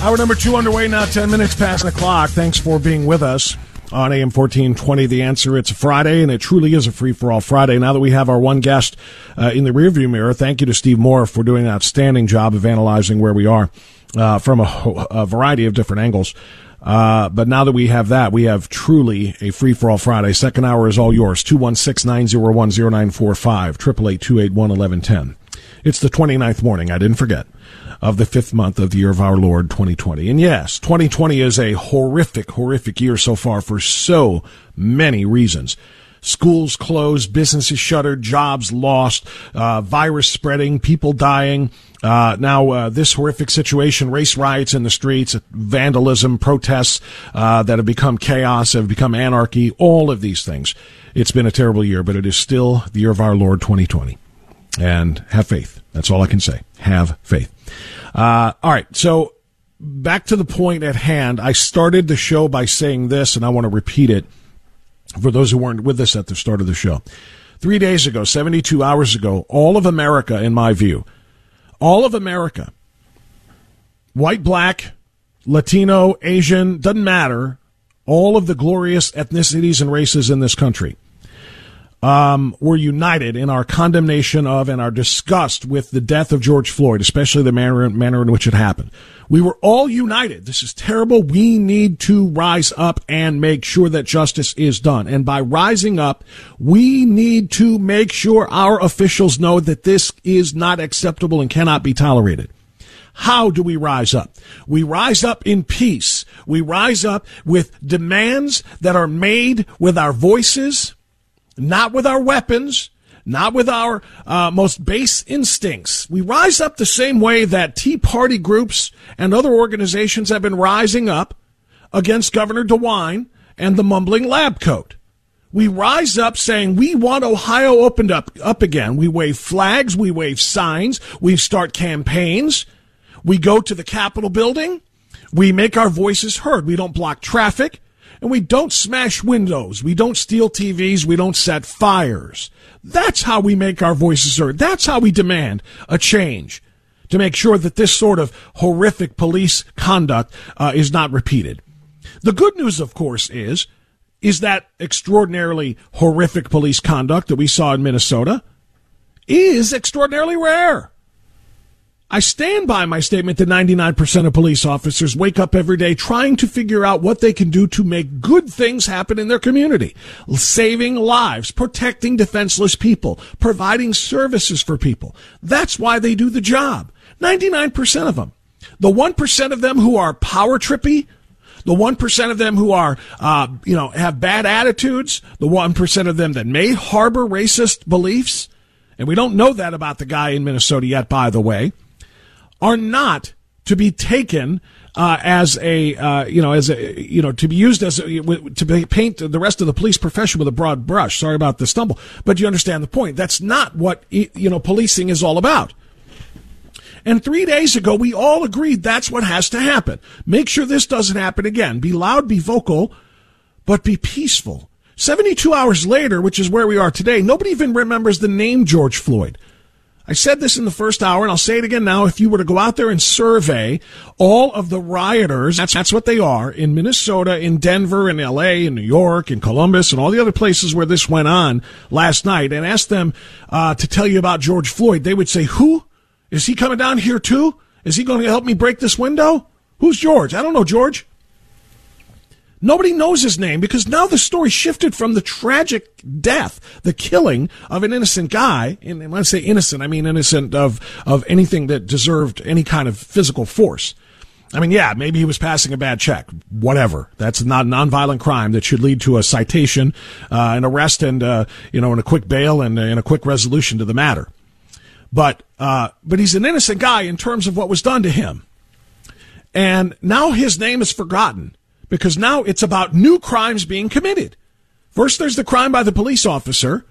Hour number two underway now, 10 minutes past the clock. Thanks for being with us on AM 1420. The answer, it's Friday, and it truly is a free for all Friday. Now that we have our one guest uh, in the rearview mirror, thank you to Steve Moore for doing an outstanding job of analyzing where we are uh, from a, a, variety of different angles. Uh, but now that we have that, we have truly a free for all Friday. Second hour is all yours. 216 901 0945, 888 281 1110. It's the 29th morning. I didn't forget of the fifth month of the year of our Lord 2020. And yes, 2020 is a horrific, horrific year so far for so many reasons. Schools closed, businesses shuttered, jobs lost, uh, virus spreading, people dying. Uh, now, uh, this horrific situation, race riots in the streets, vandalism, protests uh, that have become chaos, have become anarchy, all of these things. It's been a terrible year, but it is still the year of our Lord 2020. And have faith. That's all I can say. Have faith. Uh, all right. So back to the point at hand. I started the show by saying this, and I want to repeat it for those who weren't with us at the start of the show. Three days ago, 72 hours ago, all of America, in my view, all of America, white, black, Latino, Asian, doesn't matter, all of the glorious ethnicities and races in this country um, were united in our condemnation of and our disgust with the death of George Floyd, especially the manner, manner in which it happened. We were all united. This is terrible. We need to rise up and make sure that justice is done. And by rising up, we need to make sure our officials know that this is not acceptable and cannot be tolerated. How do we rise up? We rise up in peace. We rise up with demands that are made with our voices, not with our weapons, not with our uh, most base instincts. We rise up the same way that Tea Party groups and other organizations have been rising up against Governor DeWine and the mumbling lab coat. We rise up saying we want Ohio opened up, up again. We wave flags, we wave signs, we start campaigns, we go to the Capitol building, we make our voices heard. We don't block traffic. And we don't smash windows. We don't steal TVs. We don't set fires. That's how we make our voices heard. That's how we demand a change to make sure that this sort of horrific police conduct uh, is not repeated. The good news, of course, is is that extraordinarily horrific police conduct that we saw in Minnesota is extraordinarily rare. I stand by my statement that 99% of police officers wake up every day trying to figure out what they can do to make good things happen in their community. Saving lives, protecting defenseless people, providing services for people. That's why they do the job. 99% of them. The 1% of them who are power trippy, the 1% of them who are, uh, you know, have bad attitudes, the 1% of them that may harbor racist beliefs, and we don't know that about the guy in Minnesota yet, by the way are not to be taken uh, as a uh, you know as a you know to be used as a, to paint the rest of the police profession with a broad brush. Sorry about the stumble, but you understand the point. That's not what you know policing is all about. And three days ago, we all agreed that's what has to happen. Make sure this doesn't happen again. Be loud, be vocal, but be peaceful 72 hours later, which is where we are today, nobody even remembers the name George Floyd. I said this in the first hour, and I'll say it again now. If you were to go out there and survey all of the rioters, that's, that's what they are in Minnesota, in Denver, in LA, in New York, in Columbus, and all the other places where this went on last night, and ask them uh, to tell you about George Floyd, they would say, Who? Is he coming down here too? Is he going to help me break this window? Who's George? I don't know, George. Nobody knows his name because now the story shifted from the tragic death, the killing of an innocent guy. And when I say innocent, I mean innocent of, of anything that deserved any kind of physical force. I mean, yeah, maybe he was passing a bad check. Whatever. That's not a nonviolent crime that should lead to a citation, uh, an arrest, and uh, you know, and a quick bail and, and a quick resolution to the matter. But uh, but he's an innocent guy in terms of what was done to him, and now his name is forgotten because now it's about new crimes being committed. First, there's the crime by the police officer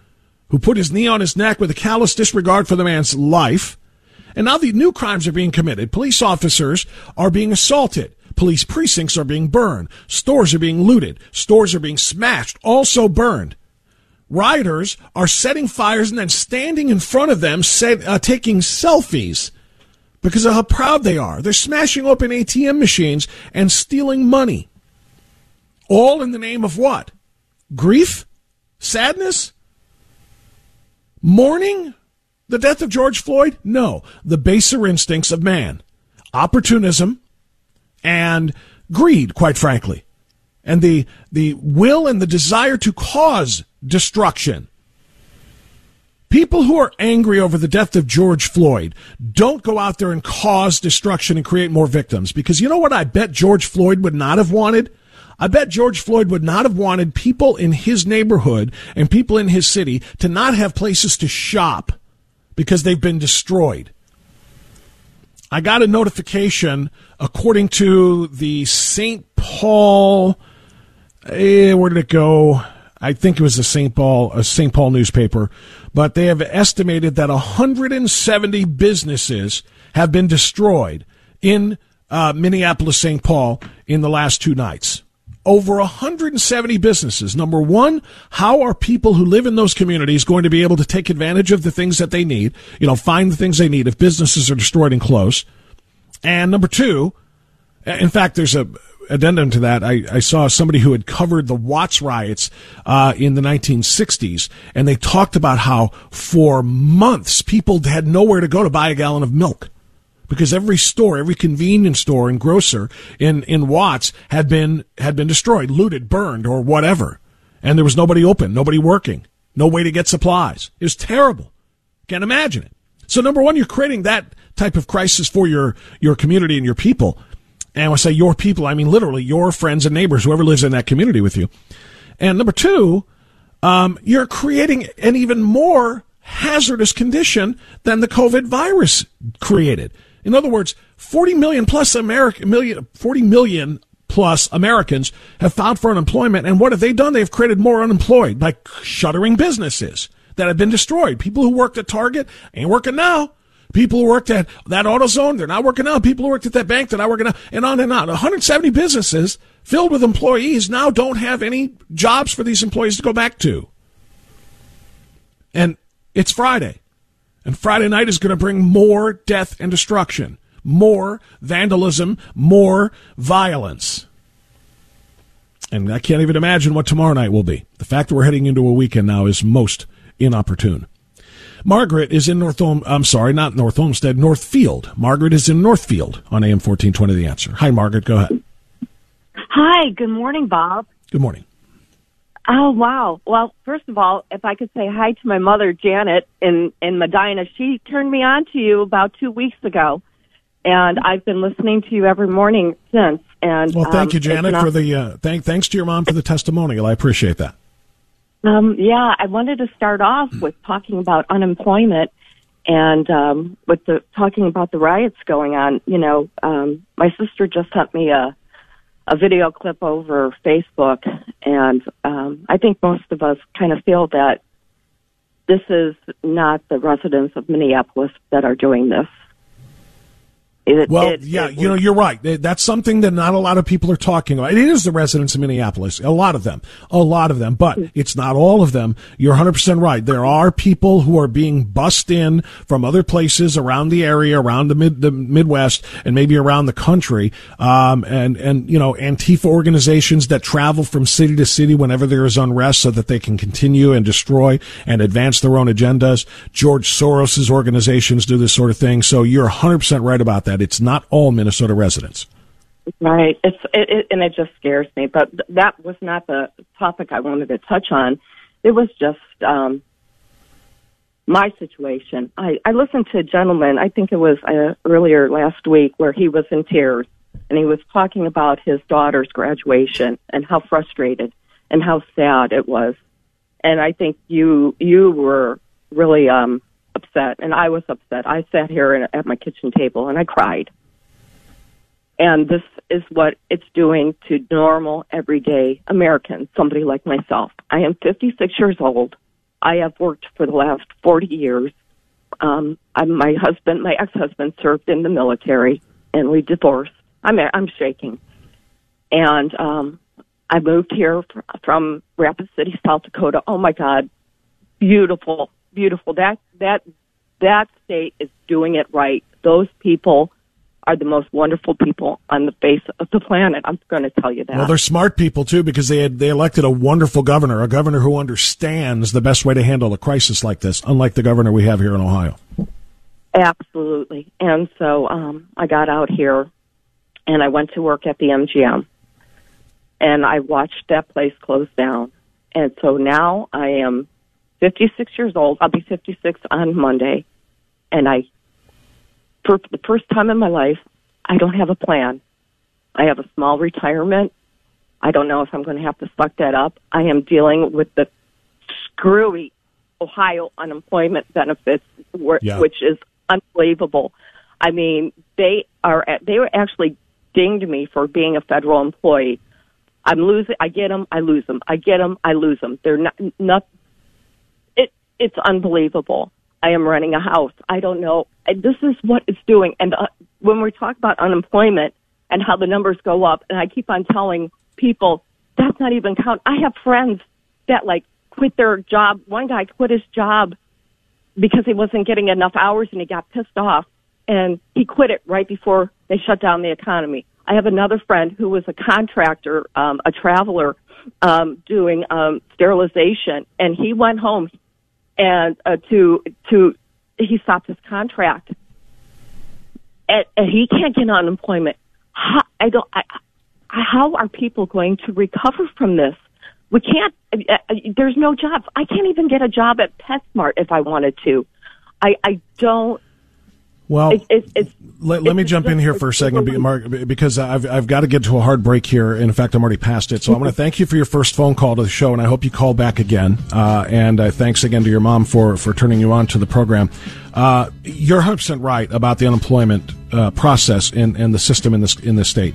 who put his knee on his neck with a callous disregard for the man's life. And now the new crimes are being committed. Police officers are being assaulted. Police precincts are being burned. Stores are being looted. Stores are being smashed, also burned. Rioters are setting fires and then standing in front of them, set, uh, taking selfies because of how proud they are. They're smashing open ATM machines and stealing money. All in the name of what? Grief? Sadness? Mourning? The death of George Floyd? No. The baser instincts of man. Opportunism and greed, quite frankly. And the, the will and the desire to cause destruction. People who are angry over the death of George Floyd don't go out there and cause destruction and create more victims. Because you know what I bet George Floyd would not have wanted? I bet George Floyd would not have wanted people in his neighborhood and people in his city to not have places to shop because they've been destroyed. I got a notification according to the St. Paul. Eh, where did it go? I think it was a St. Paul, a St. Paul newspaper, but they have estimated that 170 businesses have been destroyed in uh, Minneapolis, St. Paul in the last two nights over 170 businesses. Number one, how are people who live in those communities going to be able to take advantage of the things that they need? You know, find the things they need if businesses are destroyed and close. And number two, in fact, there's a addendum to that. I, I saw somebody who had covered the Watts riots uh, in the 1960s, and they talked about how for months people had nowhere to go to buy a gallon of milk because every store, every convenience store and grocer in, in Watts had been, had been destroyed, looted, burned, or whatever. And there was nobody open, nobody working, no way to get supplies. It was terrible. Can't imagine it. So number one, you're creating that type of crisis for your, your community and your people. And when I say your people, I mean literally your friends and neighbors, whoever lives in that community with you. And number two, um, you're creating an even more hazardous condition than the COVID virus created. In other words, 40 million plus American million 40 million plus Americans have filed for unemployment and what have they done? They've created more unemployed by shuttering businesses that have been destroyed. People who worked at Target ain't working now. People who worked at that AutoZone, they're not working now. People who worked at that bank, they're not working now. And on and on. 170 businesses filled with employees now don't have any jobs for these employees to go back to. And it's Friday. And Friday night is going to bring more death and destruction, more vandalism, more violence. And I can't even imagine what tomorrow night will be. The fact that we're heading into a weekend now is most inopportune. Margaret is in North Olm, I'm sorry, not North Olmsted, Northfield. Margaret is in Northfield on AM 1420 The Answer. Hi, Margaret. Go ahead. Hi. Good morning, Bob. Good morning. Oh wow! Well, first of all, if I could say hi to my mother Janet in in Medina, she turned me on to you about two weeks ago, and I've been listening to you every morning since. And well, thank um, you, Janet, for the uh, thank thanks to your mom for the testimonial. I appreciate that. Um, yeah, I wanted to start off with talking about unemployment and um, with the talking about the riots going on. You know, um, my sister just sent me a a video clip over Facebook, and um, I think most of us kind of feel that this is not the residents of Minneapolis that are doing this. It, well, it, yeah, it you know, you're right. That's something that not a lot of people are talking about. It is the residents of Minneapolis, a lot of them, a lot of them, but it's not all of them. You're 100% right. There are people who are being bussed in from other places around the area, around the mid, the Midwest, and maybe around the country. Um, and, and, you know, Antifa organizations that travel from city to city whenever there is unrest so that they can continue and destroy and advance their own agendas. George Soros's organizations do this sort of thing. So you're 100% right about that that it's not all Minnesota residents. Right. It's it, it, and it just scares me. But th- that was not the topic I wanted to touch on. It was just um, my situation. I, I listened to a gentleman. I think it was uh, earlier last week where he was in tears and he was talking about his daughter's graduation and how frustrated and how sad it was. And I think you you were really um, upset, and I was upset. I sat here at my kitchen table and I cried. And this is what it's doing to normal, everyday Americans, somebody like myself. I am 56 years old. I have worked for the last 40 years. Um, I'm, my husband, my ex-husband served in the military and we divorced. I'm, I'm shaking. And, um, I moved here from Rapid City, South Dakota. Oh my God. Beautiful, beautiful. That that that state is doing it right. Those people are the most wonderful people on the face of the planet. I'm going to tell you that. Well, they're smart people too because they had, they elected a wonderful governor, a governor who understands the best way to handle a crisis like this, unlike the governor we have here in Ohio. Absolutely. And so um, I got out here and I went to work at the MGM and I watched that place close down. And so now I am 56 years old. I'll be 56 on Monday. And I, for the first time in my life, I don't have a plan. I have a small retirement. I don't know if I'm going to have to suck that up. I am dealing with the screwy Ohio unemployment benefits, yeah. which is unbelievable. I mean, they are they were actually dinged me for being a federal employee. I'm losing. I get them. I lose them. I get them. I lose them. They're not, not it's unbelievable. I am renting a house. I don't know. This is what it's doing. And uh, when we talk about unemployment and how the numbers go up, and I keep on telling people that's not even count. I have friends that like quit their job. One guy quit his job because he wasn't getting enough hours and he got pissed off and he quit it right before they shut down the economy. I have another friend who was a contractor, um, a traveler, um, doing um, sterilization, and he went home and uh, to to he stopped his contract, and, and he can't get unemployment. How, I don't. I, how are people going to recover from this? We can't. Uh, uh, there's no jobs. I can't even get a job at PetSmart if I wanted to. I I don't well, it, it, it's, let, let me jump in here for a second, Mark, because I've, I've got to get to a hard break here. In fact, I'm already past it. So I want to thank you for your first phone call to the show, and I hope you call back again. Uh, and uh, thanks again to your mom for, for turning you on to the program. Uh, you're 100% right about the unemployment uh, process and, and the system in this, in this state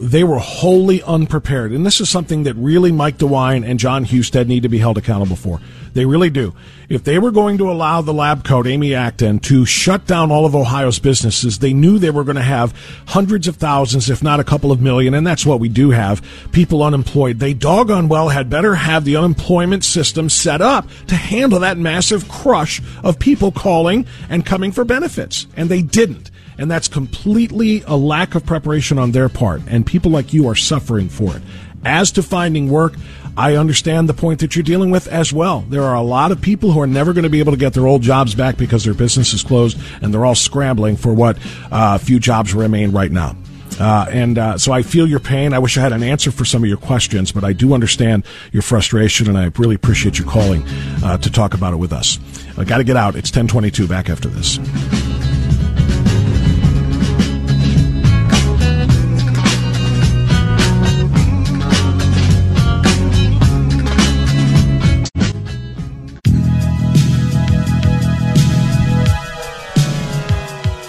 they were wholly unprepared. And this is something that really Mike DeWine and John Husted need to be held accountable for. They really do. If they were going to allow the lab coat, Amy Acton, to shut down all of Ohio's businesses, they knew they were going to have hundreds of thousands, if not a couple of million, and that's what we do have, people unemployed. They doggone well had better have the unemployment system set up to handle that massive crush of people calling and coming for benefits. And they didn't. And that's completely a lack of preparation on their part. And people like you are suffering for it. As to finding work, I understand the point that you're dealing with as well. There are a lot of people who are never going to be able to get their old jobs back because their business is closed and they're all scrambling for what uh, few jobs remain right now. Uh, and uh, so I feel your pain. I wish I had an answer for some of your questions, but I do understand your frustration, and I really appreciate you calling uh, to talk about it with us. I got to get out. It's 1022. Back after this.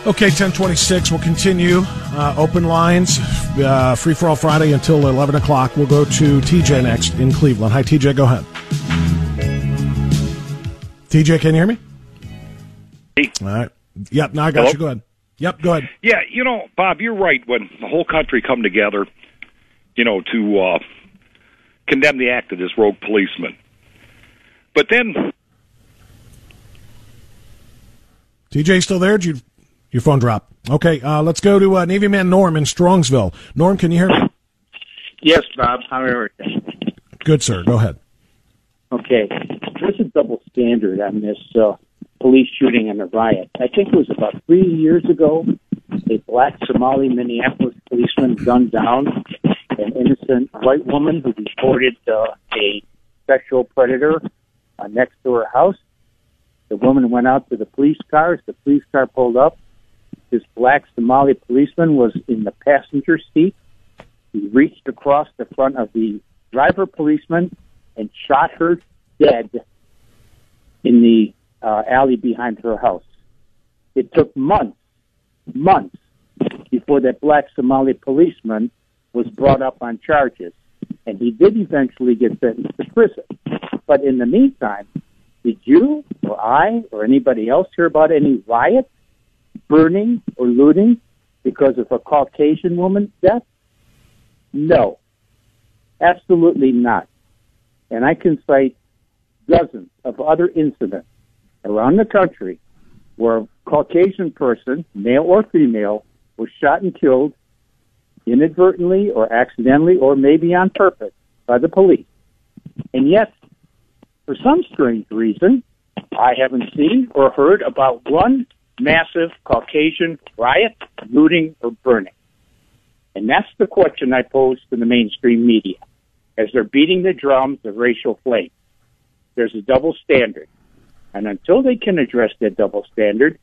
Okay, 1026. We'll continue. Uh, open lines, uh, free for all Friday until 11 o'clock. We'll go to TJ next in Cleveland. Hi, TJ. Go ahead. TJ, can you hear me? Hey. All right. Yep, now I got Hello? you. Go ahead. Yep, go ahead. Yeah, you know, Bob, you're right. When the whole country come together, you know, to uh, condemn the act of this rogue policeman, but then TJ still there? Did you, your phone drop? Okay, uh, let's go to uh, Navy man Norm in Strongsville. Norm, can you hear me? Yes, Bob. How are you? Good, sir. Go ahead. Okay. There's a double standard on this uh, police shooting and a riot. I think it was about three years ago. A black Somali Minneapolis policeman gunned down an innocent white woman who reported uh, a sexual predator uh, next to her house. The woman went out to the police car. As the police car pulled up, this black Somali policeman was in the passenger seat. He reached across the front of the driver policeman and shot her dead in the uh, alley behind her house. It took months, months before that black Somali policeman was brought up on charges. And he did eventually get sentenced to prison. But in the meantime, did you or I or anybody else hear about any riots, burning, or looting because of a Caucasian woman's death? No. Absolutely not. And I can cite dozens of other incidents around the country where a Caucasian person, male or female, was shot and killed inadvertently or accidentally or maybe on purpose by the police. And yet, for some strange reason, I haven't seen or heard about one massive Caucasian riot, looting, or burning. And that's the question I pose to the mainstream media as they're beating the drums of racial flame. There's a double standard. And until they can address that double standard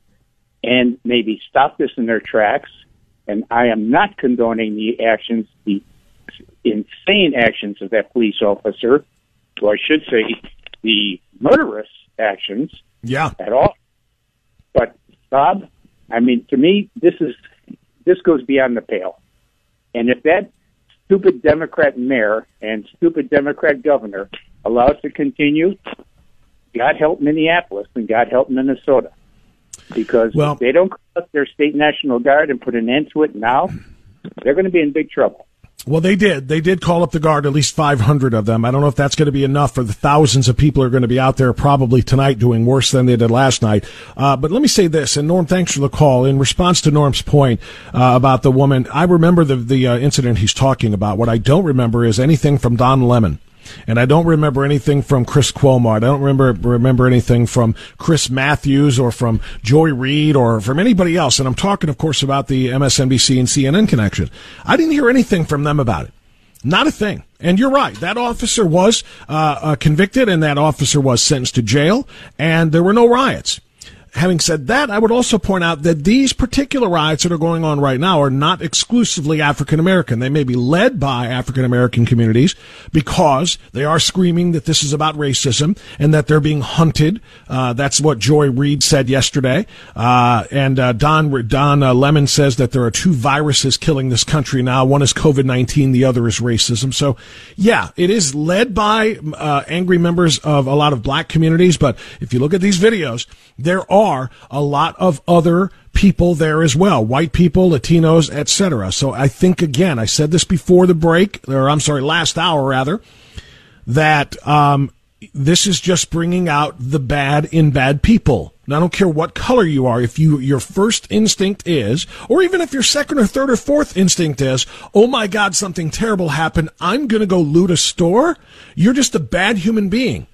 and maybe stop this in their tracks, and I am not condoning the actions, the insane actions of that police officer, or I should say, the murderous actions Yeah. at all. Bob, I mean, to me, this is this goes beyond the pale. And if that stupid Democrat mayor and stupid Democrat governor allow it to continue, God help Minneapolis and God help Minnesota. Because Well- if they don't call up their state national guard and put an end to it now, they're going to be in big trouble. Well, they did. They did call up the guard, at least 500 of them. I don't know if that's going to be enough for the thousands of people who are going to be out there probably tonight doing worse than they did last night. Uh, but let me say this, and Norm, thanks for the call. In response to Norm's point uh, about the woman, I remember the, the uh, incident he's talking about. What I don't remember is anything from Don Lemon. And I don't remember anything from Chris Cuomo. I don't remember remember anything from Chris Matthews or from Joy Reid or from anybody else. And I'm talking, of course, about the MSNBC and CNN connection. I didn't hear anything from them about it. Not a thing. And you're right. That officer was uh, uh, convicted, and that officer was sentenced to jail, and there were no riots. Having said that, I would also point out that these particular riots that are going on right now are not exclusively African American. They may be led by African American communities because they are screaming that this is about racism and that they're being hunted. Uh, that's what Joy Reid said yesterday. Uh, and uh, Don Don uh, Lemon says that there are two viruses killing this country now. One is COVID nineteen, the other is racism. So, yeah, it is led by uh, angry members of a lot of black communities. But if you look at these videos, there are a lot of other people there as well white people latinos etc so i think again i said this before the break or i'm sorry last hour rather that um, this is just bringing out the bad in bad people and I don't care what color you are. If you your first instinct is, or even if your second or third or fourth instinct is, oh my God, something terrible happened. I'm to go loot a store. You're just a bad human being.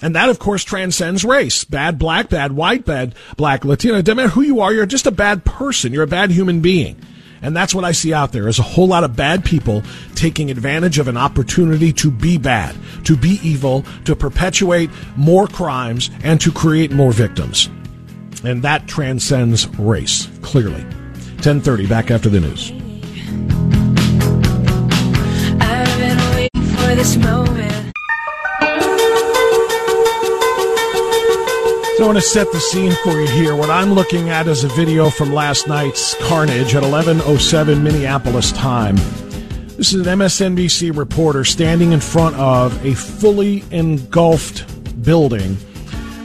And that, of course, transcends race. Bad black, bad white, bad black, Latino. Doesn't matter who you are. You're just a bad person. You're a bad human being. And that's what I see out there is a whole lot of bad people taking advantage of an opportunity to be bad, to be evil, to perpetuate more crimes, and to create more victims. And that transcends race, clearly. 1030, back after the news. I've been waiting for this moment. So I want to set the scene for you here. What I'm looking at is a video from last night's carnage at 11:07 Minneapolis time. This is an MSNBC reporter standing in front of a fully engulfed building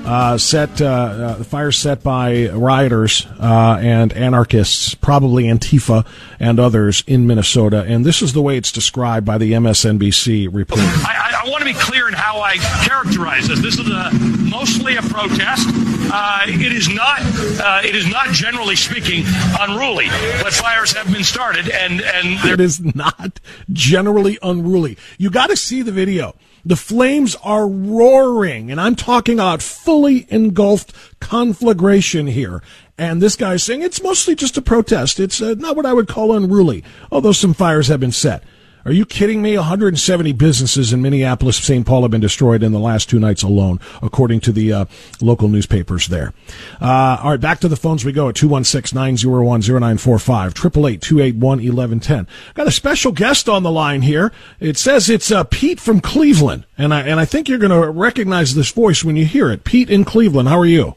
uh, set uh, uh, the fire set by rioters uh, and anarchists, probably Antifa and others in Minnesota. And this is the way it's described by the MSNBC report. I, I, I want to be clear in how I characterize this. This is a, mostly a protest. Uh, it is not. Uh, it is not generally speaking unruly, but fires have been started, and and it is not generally unruly. You got to see the video. The flames are roaring, and I'm talking about fully engulfed conflagration here. And this guy's saying it's mostly just a protest. It's uh, not what I would call unruly, although some fires have been set. Are you kidding me? 170 businesses in Minneapolis, St. Paul have been destroyed in the last two nights alone, according to the uh, local newspapers there. Uh, all right, back to the phones we go at 216-901-0945, 888-281-1110. Got a special guest on the line here. It says it's uh, Pete from Cleveland, and I, and I think you're going to recognize this voice when you hear it. Pete in Cleveland, how are you?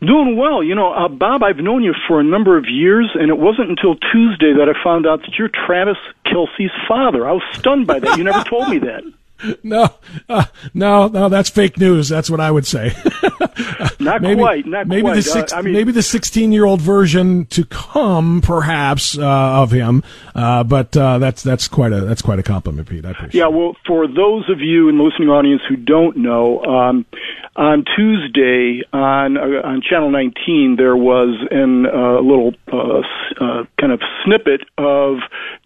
Doing well. You know, uh, Bob, I've known you for a number of years, and it wasn't until Tuesday that I found out that you're Travis Kelce's father. I was stunned by that. You never told me that. No, uh, no, no. That's fake news. That's what I would say. not maybe, quite. Not maybe quite. the six, uh, I mean, maybe the sixteen-year-old version to come, perhaps, uh, of him. Uh, but uh, that's that's quite a that's quite a compliment, Pete. I appreciate. Yeah. Well, for those of you in the listening audience who don't know, um, on Tuesday on uh, on Channel 19 there was a uh, little uh, uh, kind of snippet of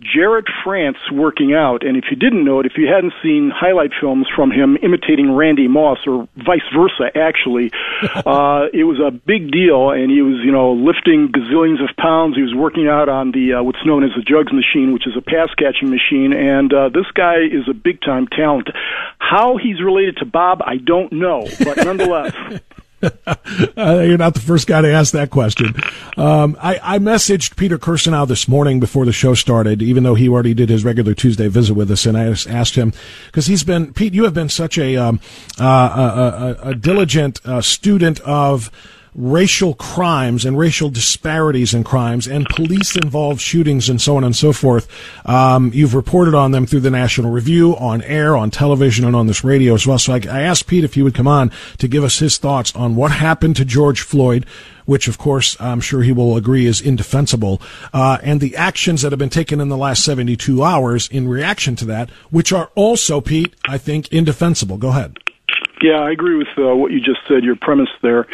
Jared France working out, and if you didn't know it, if you hadn't seen highlight films from him imitating Randy Moss or vice versa, actually, uh, it was a big deal, and he was you know lifting gazillions of pounds. He was working out on the uh, what's known as the jugs machine, which is a pass catching machine, and uh, this guy is a big time talent. How he's related to Bob, I don't know, but nonetheless. uh, you're not the first guy to ask that question. Um, I, I, messaged Peter Kirsanow this morning before the show started, even though he already did his regular Tuesday visit with us, and I asked him because he's been Pete. You have been such a um, uh, a, a, a, diligent uh, student of racial crimes and racial disparities in crimes and police involved shootings and so on and so forth. Um, you've reported on them through the National Review, on air, on television, and on this radio as well. So I, I asked Pete if he would come on to give us his thoughts on what happened to George Floyd, which of course I'm sure he will agree is indefensible, uh, and the actions that have been taken in the last 72 hours in reaction to that, which are also, Pete, I think, indefensible. Go ahead. Yeah, I agree with uh, what you just said, your premise there.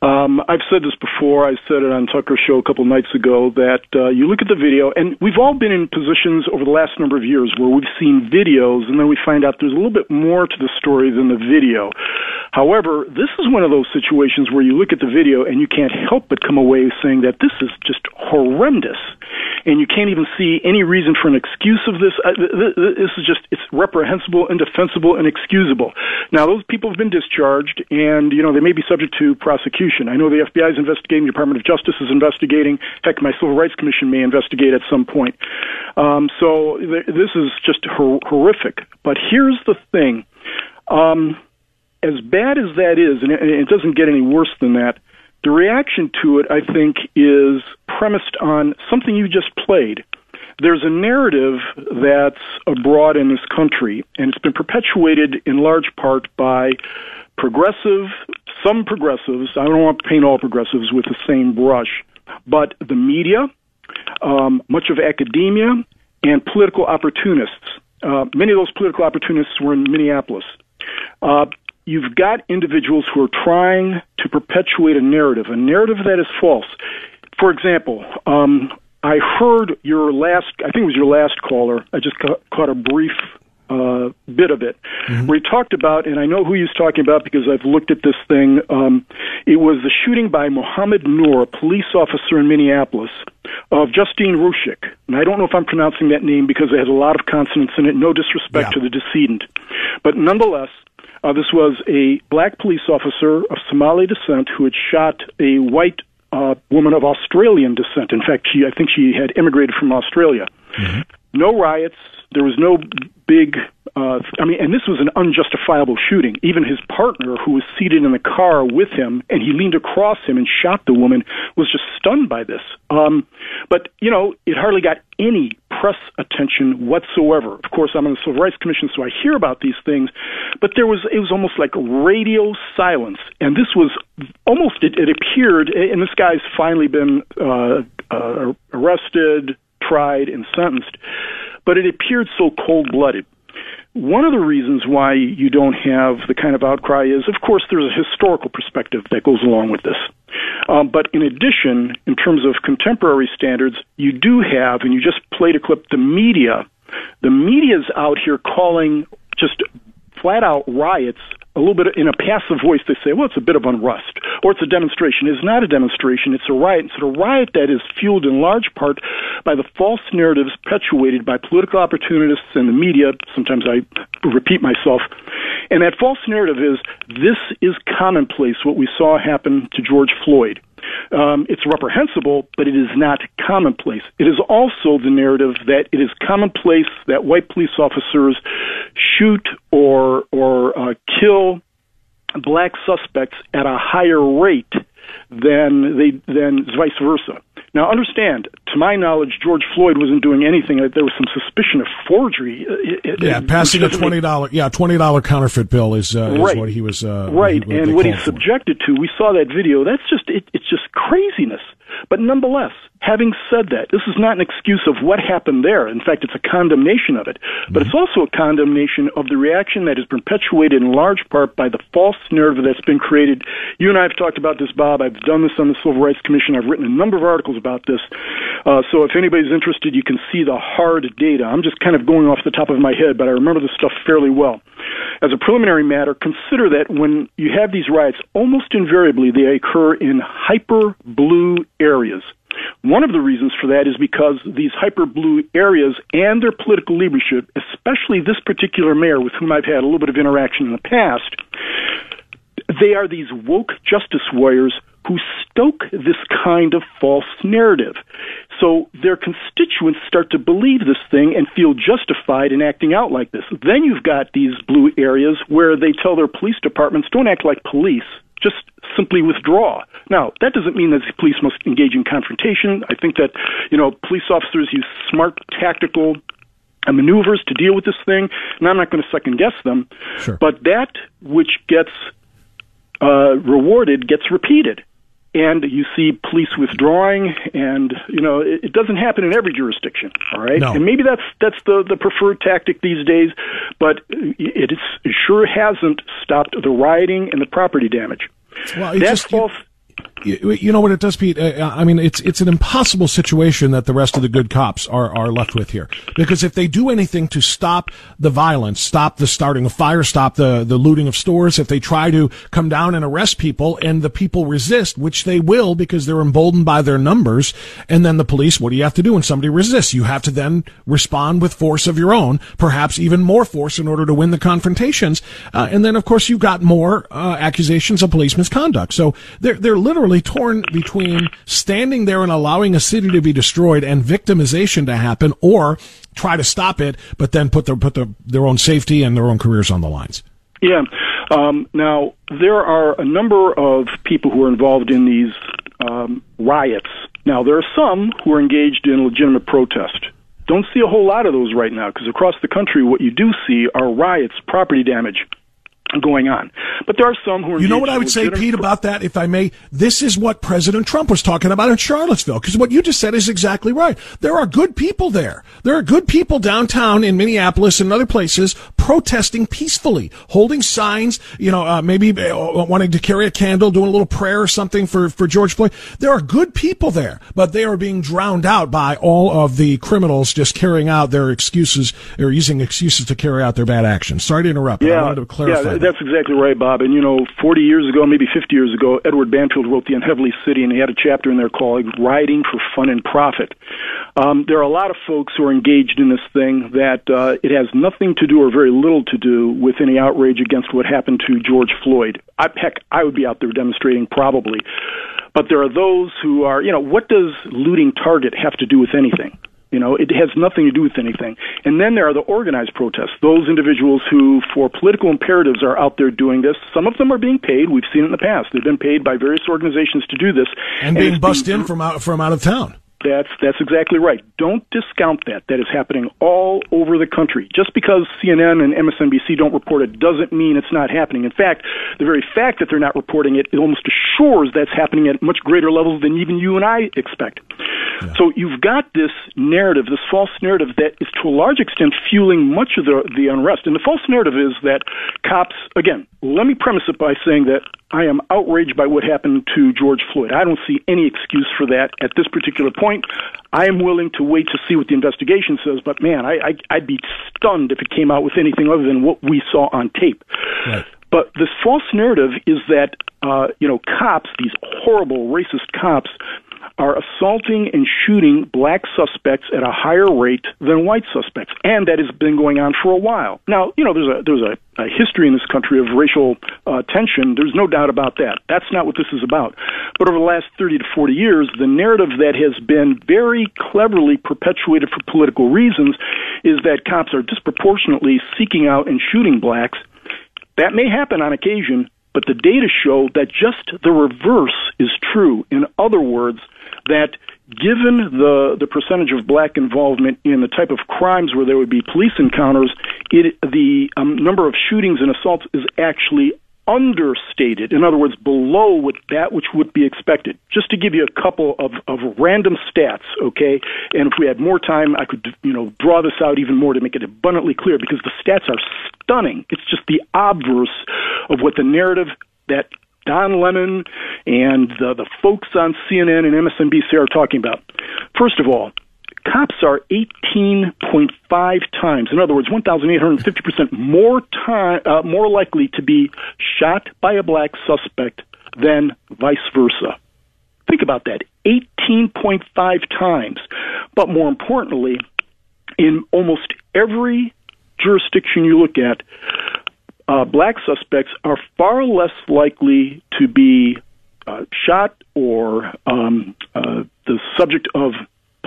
Um, I've said this before. I said it on Tucker's show a couple nights ago that uh, you look at the video, and we've all been in positions over the last number of years where we've seen videos, and then we find out there's a little bit more to the story than the video. However, this is one of those situations where you look at the video and you can't help but come away saying that this is just horrendous, and you can't even see any reason for an excuse of this. Uh, this is just it's reprehensible, indefensible, and excusable. Now, those people have been discharged, and you know they may be subject to prosecution prosecution. I know the FBI is investigating, the Department of Justice is investigating. Heck, my Civil Rights Commission may investigate at some point. Um, so th- this is just hor- horrific. But here's the thing. Um, as bad as that is, and it, and it doesn't get any worse than that, the reaction to it, I think, is premised on something you just played. There's a narrative that's abroad in this country, and it's been perpetuated in large part by progressive, some progressives, I don't want to paint all progressives with the same brush, but the media, um, much of academia, and political opportunists. Uh, many of those political opportunists were in Minneapolis. Uh, you've got individuals who are trying to perpetuate a narrative, a narrative that is false. For example, um, I heard your last, I think it was your last caller. I just ca- caught a brief uh, bit of it, mm-hmm. where he talked about, and I know who he's talking about because I've looked at this thing. Um, it was the shooting by Mohammed Noor, a police officer in Minneapolis, of Justine Ruszczyk. And I don't know if I'm pronouncing that name because it has a lot of consonants in it. No disrespect yeah. to the decedent, but nonetheless. Uh, this was a black police officer of Somali descent who had shot a white uh, woman of Australian descent. In fact, she, I think she had immigrated from Australia. Mm-hmm. no riots. There was no big. Uh, I mean, and this was an unjustifiable shooting. Even his partner, who was seated in the car with him, and he leaned across him and shot the woman, was just stunned by this. Um, but you know, it hardly got any press attention whatsoever. Of course, I'm on the Civil Rights Commission, so I hear about these things. But there was it was almost like radio silence, and this was almost it, it appeared. And this guy's finally been uh, uh, arrested, tried, and sentenced but it appeared so cold blooded. One of the reasons why you don't have the kind of outcry is, of course, there's a historical perspective that goes along with this. Um, but in addition, in terms of contemporary standards, you do have, and you just played a clip, the media. The media's out here calling just flat out riots a little bit in a passive voice, they say, well, it's a bit of unrest, or it's a demonstration. It's not a demonstration, it's a riot. It's a riot that is fueled in large part by the false narratives perpetuated by political opportunists and the media. Sometimes I repeat myself. And that false narrative is this is commonplace, what we saw happen to George Floyd. Um, it's reprehensible, but it is not commonplace. It is also the narrative that it is commonplace that white police officers shoot or or uh, kill black suspects at a higher rate than they than vice versa. Now, understand, to my knowledge, George Floyd wasn't doing anything. There was some suspicion of forgery. It, yeah, it, passing a twenty dollar yeah twenty dollar counterfeit bill is, uh, right. is what he was uh, right, what and what he's subjected to. We saw that video. That's just it, it's just craziness. But nonetheless, having said that, this is not an excuse of what happened there. In fact, it's a condemnation of it. But it's also a condemnation of the reaction that is perpetuated in large part by the false narrative that's been created. You and I have talked about this, Bob. I've done this on the Civil Rights Commission. I've written a number of articles about this. Uh, so if anybody's interested, you can see the hard data. I'm just kind of going off the top of my head, but I remember this stuff fairly well. As a preliminary matter, consider that when you have these riots, almost invariably they occur in hyper blue areas. One of the reasons for that is because these hyper blue areas and their political leadership, especially this particular mayor with whom I've had a little bit of interaction in the past, they are these woke justice warriors who stoke this kind of false narrative. So their constituents start to believe this thing and feel justified in acting out like this. Then you've got these blue areas where they tell their police departments, don't act like police, just simply withdraw. Now, that doesn't mean that the police must engage in confrontation. I think that, you know, police officers use smart tactical maneuvers to deal with this thing, and I'm not going to second guess them. Sure. But that which gets uh, rewarded gets repeated and you see police withdrawing and you know it, it, doesn't happen in every jurisdiction all right no. and maybe that's that's the the preferred tactic these days but it, is, it sure hasn't stopped the rioting and the property damage well, that's just, false you, you, know what it does, Pete? Uh, I mean, it's it's an impossible situation that the rest of the good cops are are left with here. Because if they do anything to stop the violence, stop the starting of fire, stop the the looting of stores, if they try to come down and arrest people, and the people resist, which they will because they're emboldened by their numbers, and then the police, what do you have to do when somebody resists? You have to then respond with force of your own, perhaps even more force in order to win the confrontations. Uh, and then, of course, you've got more uh, accusations of police misconduct. So they're they're literally torn between standing there and allowing a city to be destroyed and victimization to happen, or try to stop it, but then put their put their, their own safety and their own careers on the lines. Yeah. Um, now there are a number of people who are involved in these um, riots. Now there are some who are engaged in legitimate protest. Don't see a whole lot of those right now because across the country, what you do see are riots, property damage, going on. But there are some who are. You know what I would say, Pete, about that, if I may? This is what President Trump was talking about in Charlottesville, because what you just said is exactly right. There are good people there. There are good people downtown in Minneapolis and other places protesting peacefully, holding signs, you know, uh, maybe uh, wanting to carry a candle, doing a little prayer or something for, for George Floyd. There are good people there, but they are being drowned out by all of the criminals just carrying out their excuses or using excuses to carry out their bad actions. Sorry to interrupt, yeah, I wanted to clarify. Yeah, that's exactly right, Bob. And you know, 40 years ago, maybe 50 years ago, Edward Banfield wrote The Unheavenly City, and he had a chapter in there called "Rioting for Fun and Profit." Um, there are a lot of folks who are engaged in this thing that uh, it has nothing to do, or very little to do, with any outrage against what happened to George Floyd. I, heck, I would be out there demonstrating probably. But there are those who are, you know, what does looting Target have to do with anything? You know, it has nothing to do with anything. And then there are the organized protests. Those individuals who, for political imperatives, are out there doing this. Some of them are being paid. We've seen it in the past. They've been paid by various organizations to do this. And, being bussed in from out from out of town. That's that's exactly right. Don't discount that. That is happening all over the country. Just because CNN and MSNBC don't report it doesn't mean it's not happening. In fact, the very fact that they're not reporting it, it almost assures that's happening at much greater levels than even you and I expect. Yeah. So you've got this narrative, this false narrative that is to a large extent fueling much of the the unrest. And the false narrative is that cops again, let me premise it by saying that I am outraged by what happened to George Floyd. I don't see any excuse for that at this particular point. I am willing to wait to see what the investigation says, but man, I, I, I'd be stunned if it came out with anything other than what we saw on tape. Right. But this false narrative is that uh, you know cops, these horrible racist cops, are assaulting and shooting black suspects at a higher rate than white suspects, and that has been going on for a while. Now, you know, there's a there's a, a history in this country of racial uh, tension. There's no doubt about that. That's not what this is about. But over the last 30 to 40 years, the narrative that has been very cleverly perpetuated for political reasons is that cops are disproportionately seeking out and shooting blacks. That may happen on occasion, but the data show that just the reverse is true. In other words, that given the the percentage of black involvement in the type of crimes where there would be police encounters, it the um, number of shootings and assaults is actually understated. In other words, below what that which would be expected. Just to give you a couple of, of random stats, okay? And if we had more time, I could you know draw this out even more to make it abundantly clear because the stats are stunning. It's just the obverse of what the narrative that Don Lemon and the, the folks on CNN and MSNBC are talking about. First of all, cops are 18.5 times, in other words, 1,850% more time, uh, more likely to be shot by a black suspect than vice versa. Think about that 18.5 times. But more importantly, in almost every jurisdiction you look at, uh, black suspects are far less likely to be uh, shot or um, uh, the subject of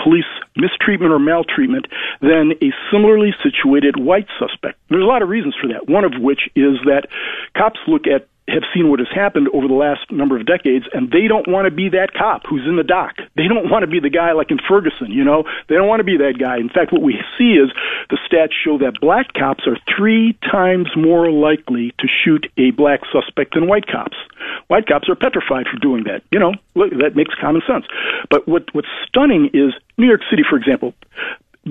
police mistreatment or maltreatment than a similarly situated white suspect. There's a lot of reasons for that. One of which is that cops look at have seen what has happened over the last number of decades, and they don't want to be that cop who's in the dock. They don't want to be the guy like in Ferguson, you know? They don't want to be that guy. In fact, what we see is the stats show that black cops are three times more likely to shoot a black suspect than white cops. White cops are petrified for doing that. You know, look, that makes common sense. But what, what's stunning is New York City, for example,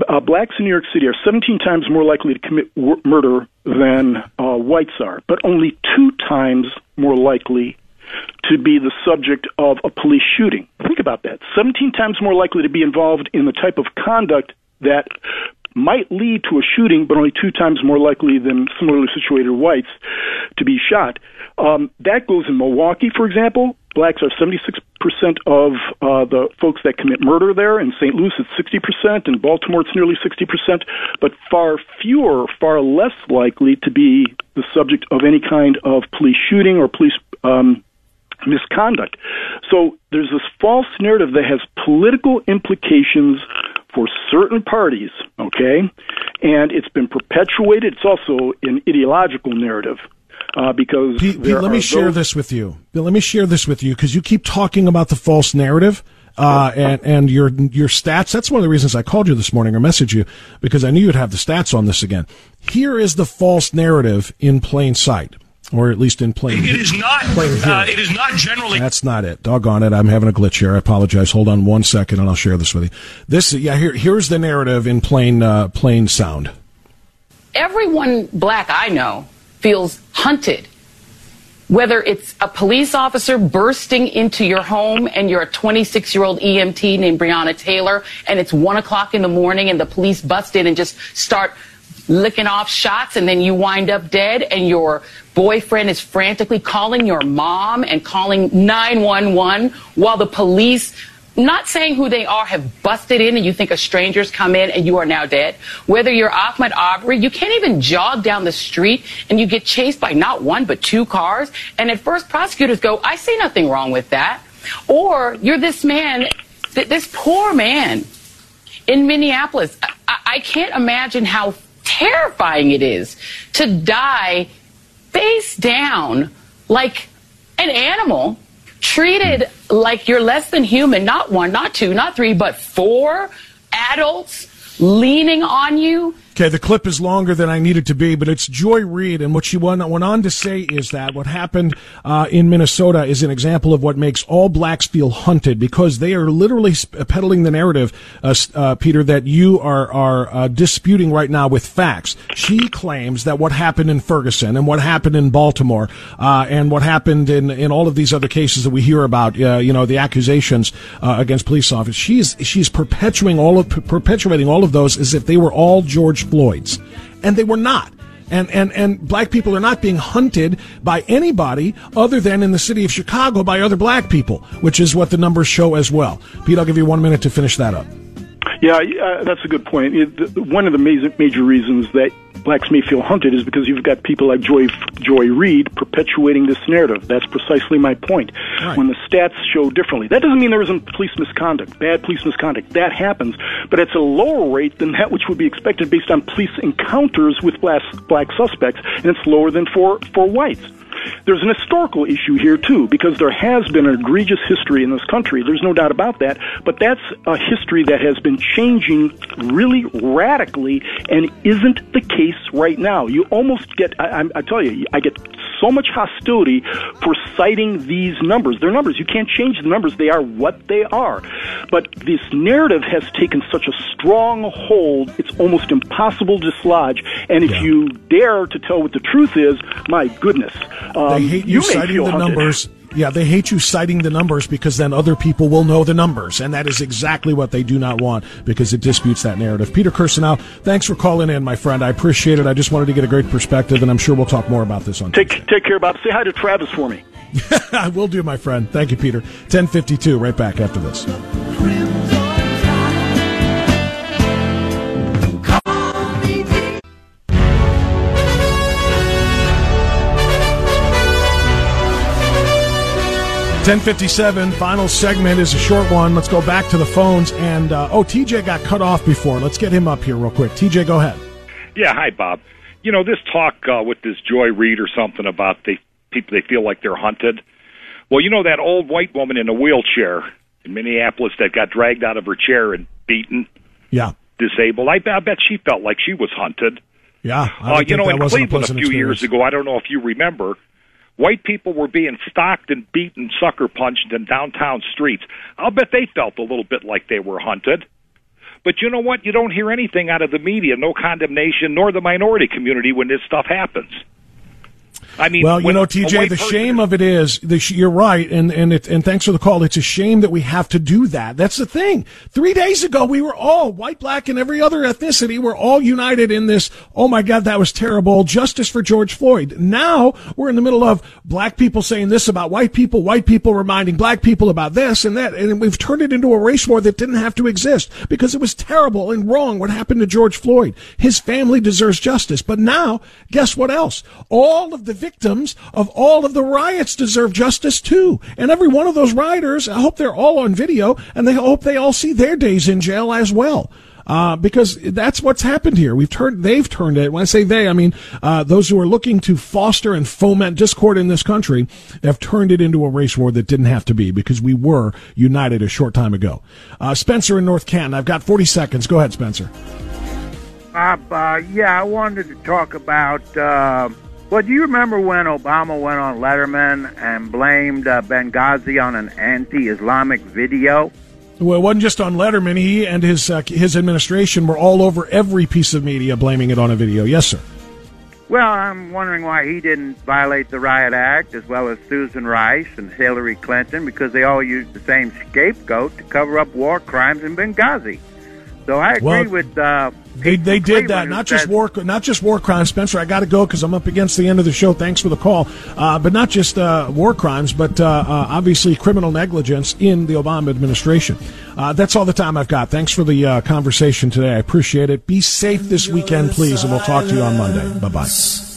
uh, blacks in New York City are 17 times more likely to commit w- murder than uh, whites are, but only two times more likely to be the subject of a police shooting. Think about that. 17 times more likely to be involved in the type of conduct that might lead to a shooting, but only two times more likely than similarly situated whites to be shot. Um, that goes in Milwaukee, for example. Blacks are 76% of uh, the folks that commit murder there. In St. Louis, it's 60%. In Baltimore, it's nearly 60%. But far fewer, far less likely to be the subject of any kind of police shooting or police um, misconduct. So there's this false narrative that has political implications for certain parties, okay? And it's been perpetuated. It's also an ideological narrative. Uh, because Pete, Pete let me share this with you. Let me share this with you because you keep talking about the false narrative. Uh, and and your your stats. That's one of the reasons I called you this morning or messaged you because I knew you'd have the stats on this again. Here is the false narrative in plain sight or at least in plain. It is not. Uh, it is not generally. That's not it. Doggone it! I'm having a glitch here. I apologize. Hold on one second, and I'll share this with you. This, yeah, here, here's the narrative in plain, uh, plain sound. Everyone black I know feels hunted. Whether it's a police officer bursting into your home and you're a 26 year old EMT named Breonna Taylor, and it's one o'clock in the morning and the police bust in and just start licking off shots and then you wind up dead and your boyfriend is frantically calling your mom and calling 911 while the police not saying who they are have busted in and you think a stranger's come in and you are now dead. Whether you're Ahmaud Arbery, you can't even jog down the street and you get chased by not one but two cars. And at first prosecutors go, I see nothing wrong with that. Or you're this man, th- this poor man in Minneapolis. I, I can't imagine how terrifying it is to die face down like an animal, treated like you're less than human, not one, not two, not three, but four adults leaning on you. Okay, the clip is longer than I needed to be, but it's Joy Reid, and what she went, on to say is that what happened uh, in Minnesota is an example of what makes all blacks feel hunted because they are literally peddling the narrative, uh, uh, Peter, that you are are uh, disputing right now with facts. She claims that what happened in Ferguson and what happened in Baltimore uh, and what happened in in all of these other cases that we hear about, uh, you know, the accusations against police officers. She's she's perpetuating all of perpetuating all of those as if they were all George Floyd's, and they were not. And, and, and black people are not being hunted by anybody other than in the city of Chicago by other black people, which is what the numbers show as well. Pete, I'll give you one minute to finish that up. Yeah, uh, that's a good point. It, one of the major, major reasons that blacks may feel hunted is because you've got people like Joy Joy Reid perpetuating this narrative. That's precisely my point. Right. When the stats show differently, that doesn't mean there isn't police misconduct, bad police misconduct. That happens, but it's a lower rate than that which would be expected based on police encounters with black black suspects, and it's lower than for for whites. There's an historical issue here too, because there has been an egregious history in this country. There's no doubt about that. But that's a history that has been changing really radically and isn't the case right now. You almost get, I, I, I tell you, I get so much hostility for citing these numbers. They're numbers. You can't change the numbers. They are what they are. But this narrative has taken such a strong hold, it's almost impossible to dislodge. And if Yeah. you dare to tell what the truth is, my goodness. Um, they hate you, may citing the hunted. numbers. Yeah, they hate you citing the numbers because then other people will know the numbers, and that is exactly what they do not want because it disputes that narrative. Peter Kirsanow, thanks for calling in, my friend. I appreciate it. I just wanted to get a great perspective, and I'm sure we'll talk more about this on. Take, take care, Bob. Say hi to Travis for me. I will do, my friend. Thank you, Peter. 1052, right back after this. Ten fifty seven. Final segment is a short one. Let's go back to the phones. And uh, oh, TJ got cut off before. Let's get him up here real quick. TJ, go ahead. Yeah, hi, Bob. You know, this talk uh, with this Joy Reid or something about they people they feel like they're hunted. Well, you know that old white woman in a wheelchair in Minneapolis that got dragged out of her chair and beaten, Yeah, disabled. I, I bet she felt like she was hunted. yeah. I Uh, you know, that in a Cleveland a pleasant few years ago, I don't know if you remember, white people were being stalked and beaten, sucker punched in downtown streets. I'll bet they felt a little bit like they were hunted. But you know what? You don't hear anything out of the media, no condemnation, nor the minority community when this stuff happens. I mean, Well, you know, TJ, the shame is- of it is, sh- you're right, and and it, and thanks for the call. It's a shame that we have to do that. That's the thing. Three days ago, we were all white, black, and every other ethnicity. We're all united in this. Oh my God, that was terrible. Justice for George Floyd. Now we're in the middle of black people saying this about white people, white people reminding black people about this and that, and we've turned it into a race war that didn't have to exist because it was terrible and wrong what happened to George Floyd. His family deserves justice, but now, guess what else? All of the victims of all of the riots deserve justice too. And every one of those rioters, I hope they're all on video and they hope they all see their days in jail as well. Uh, because that's what's happened here. We've turned, they've turned it. When I say they, I mean, uh, those who are looking to foster and foment discord in this country have turned it into a race war that didn't have to be because we were united a short time ago. Uh, Spencer in North Canton. I've got 40 seconds. Go ahead, Spencer. Bob, uh, yeah, I wanted to talk about. Well, do you remember when Obama went on Letterman and blamed uh, Benghazi on an anti-Islamic video? Well, it wasn't just on Letterman. He and his uh, his administration were all over every piece of media blaming it on a video. Yes, sir. Well, I'm wondering why he didn't violate the Riot Act as well as Susan Rice and Hillary Clinton because they all used the same scapegoat to cover up war crimes in Benghazi. So I agree Well, with. Uh, They they did that. Cleveland Not just said- war not just war crimes, Spencer. I got to go because I'm up against the end of the show. Thanks for the call. Uh, but not just uh, war crimes, but uh, uh, obviously criminal negligence in the Obama administration. Uh, that's all the time I've got. Thanks for the uh, conversation today. I appreciate it. Be safe this weekend, please, and we'll talk to you on Monday. Bye bye.